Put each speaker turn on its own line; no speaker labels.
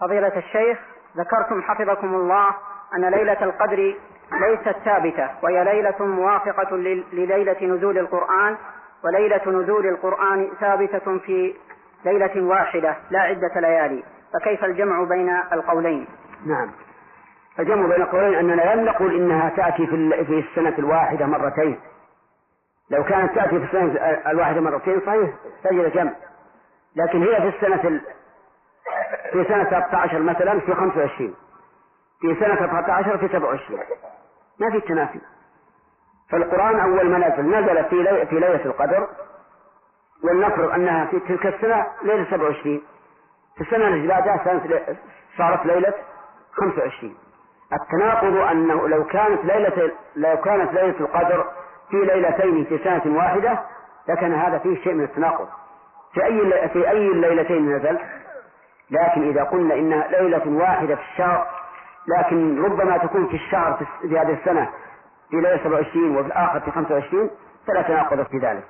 فضيلة الشيخ ذكرتم حفظكم الله أن ليلة القدر ليست ثابتة وهي ليلة موافقة لليلة نزول القرآن وليلة نزول القرآن ثابتة في ليلة واحدة لا عدة ليالي فكيف الجمع بين القولين؟
نعم. الجمع بين القولين أننا لم نقل إنها تأتي في السنة الواحدة مرتين. لو كانت تأتي في السنة الواحدة مرتين صحيح سجل جمع. لكن هي في السنة في سنة 13 مثلا في 25 في سنة 13 في 27 ما في تنافي. فالقرآن أول ما نزل نزل في. في ليلة القدر ولنفرض أنها في تلك السنة ليلة 27 في السنة اللي بعدها صارت ليلة 25 التناقض أنه لو كانت ليلة لو كانت ليلة القدر في ليلتين في سنة واحدة لكان هذا فيه شيء من التناقض. في أي في أي الليلتين نزل؟ لكن إذا قلنا إنها ليلة واحدة في الشهر لكن ربما تكون في الشهر في هذه السنة في ليلة 27 وفي الآخر في 25 فلا تناقض في ذلك.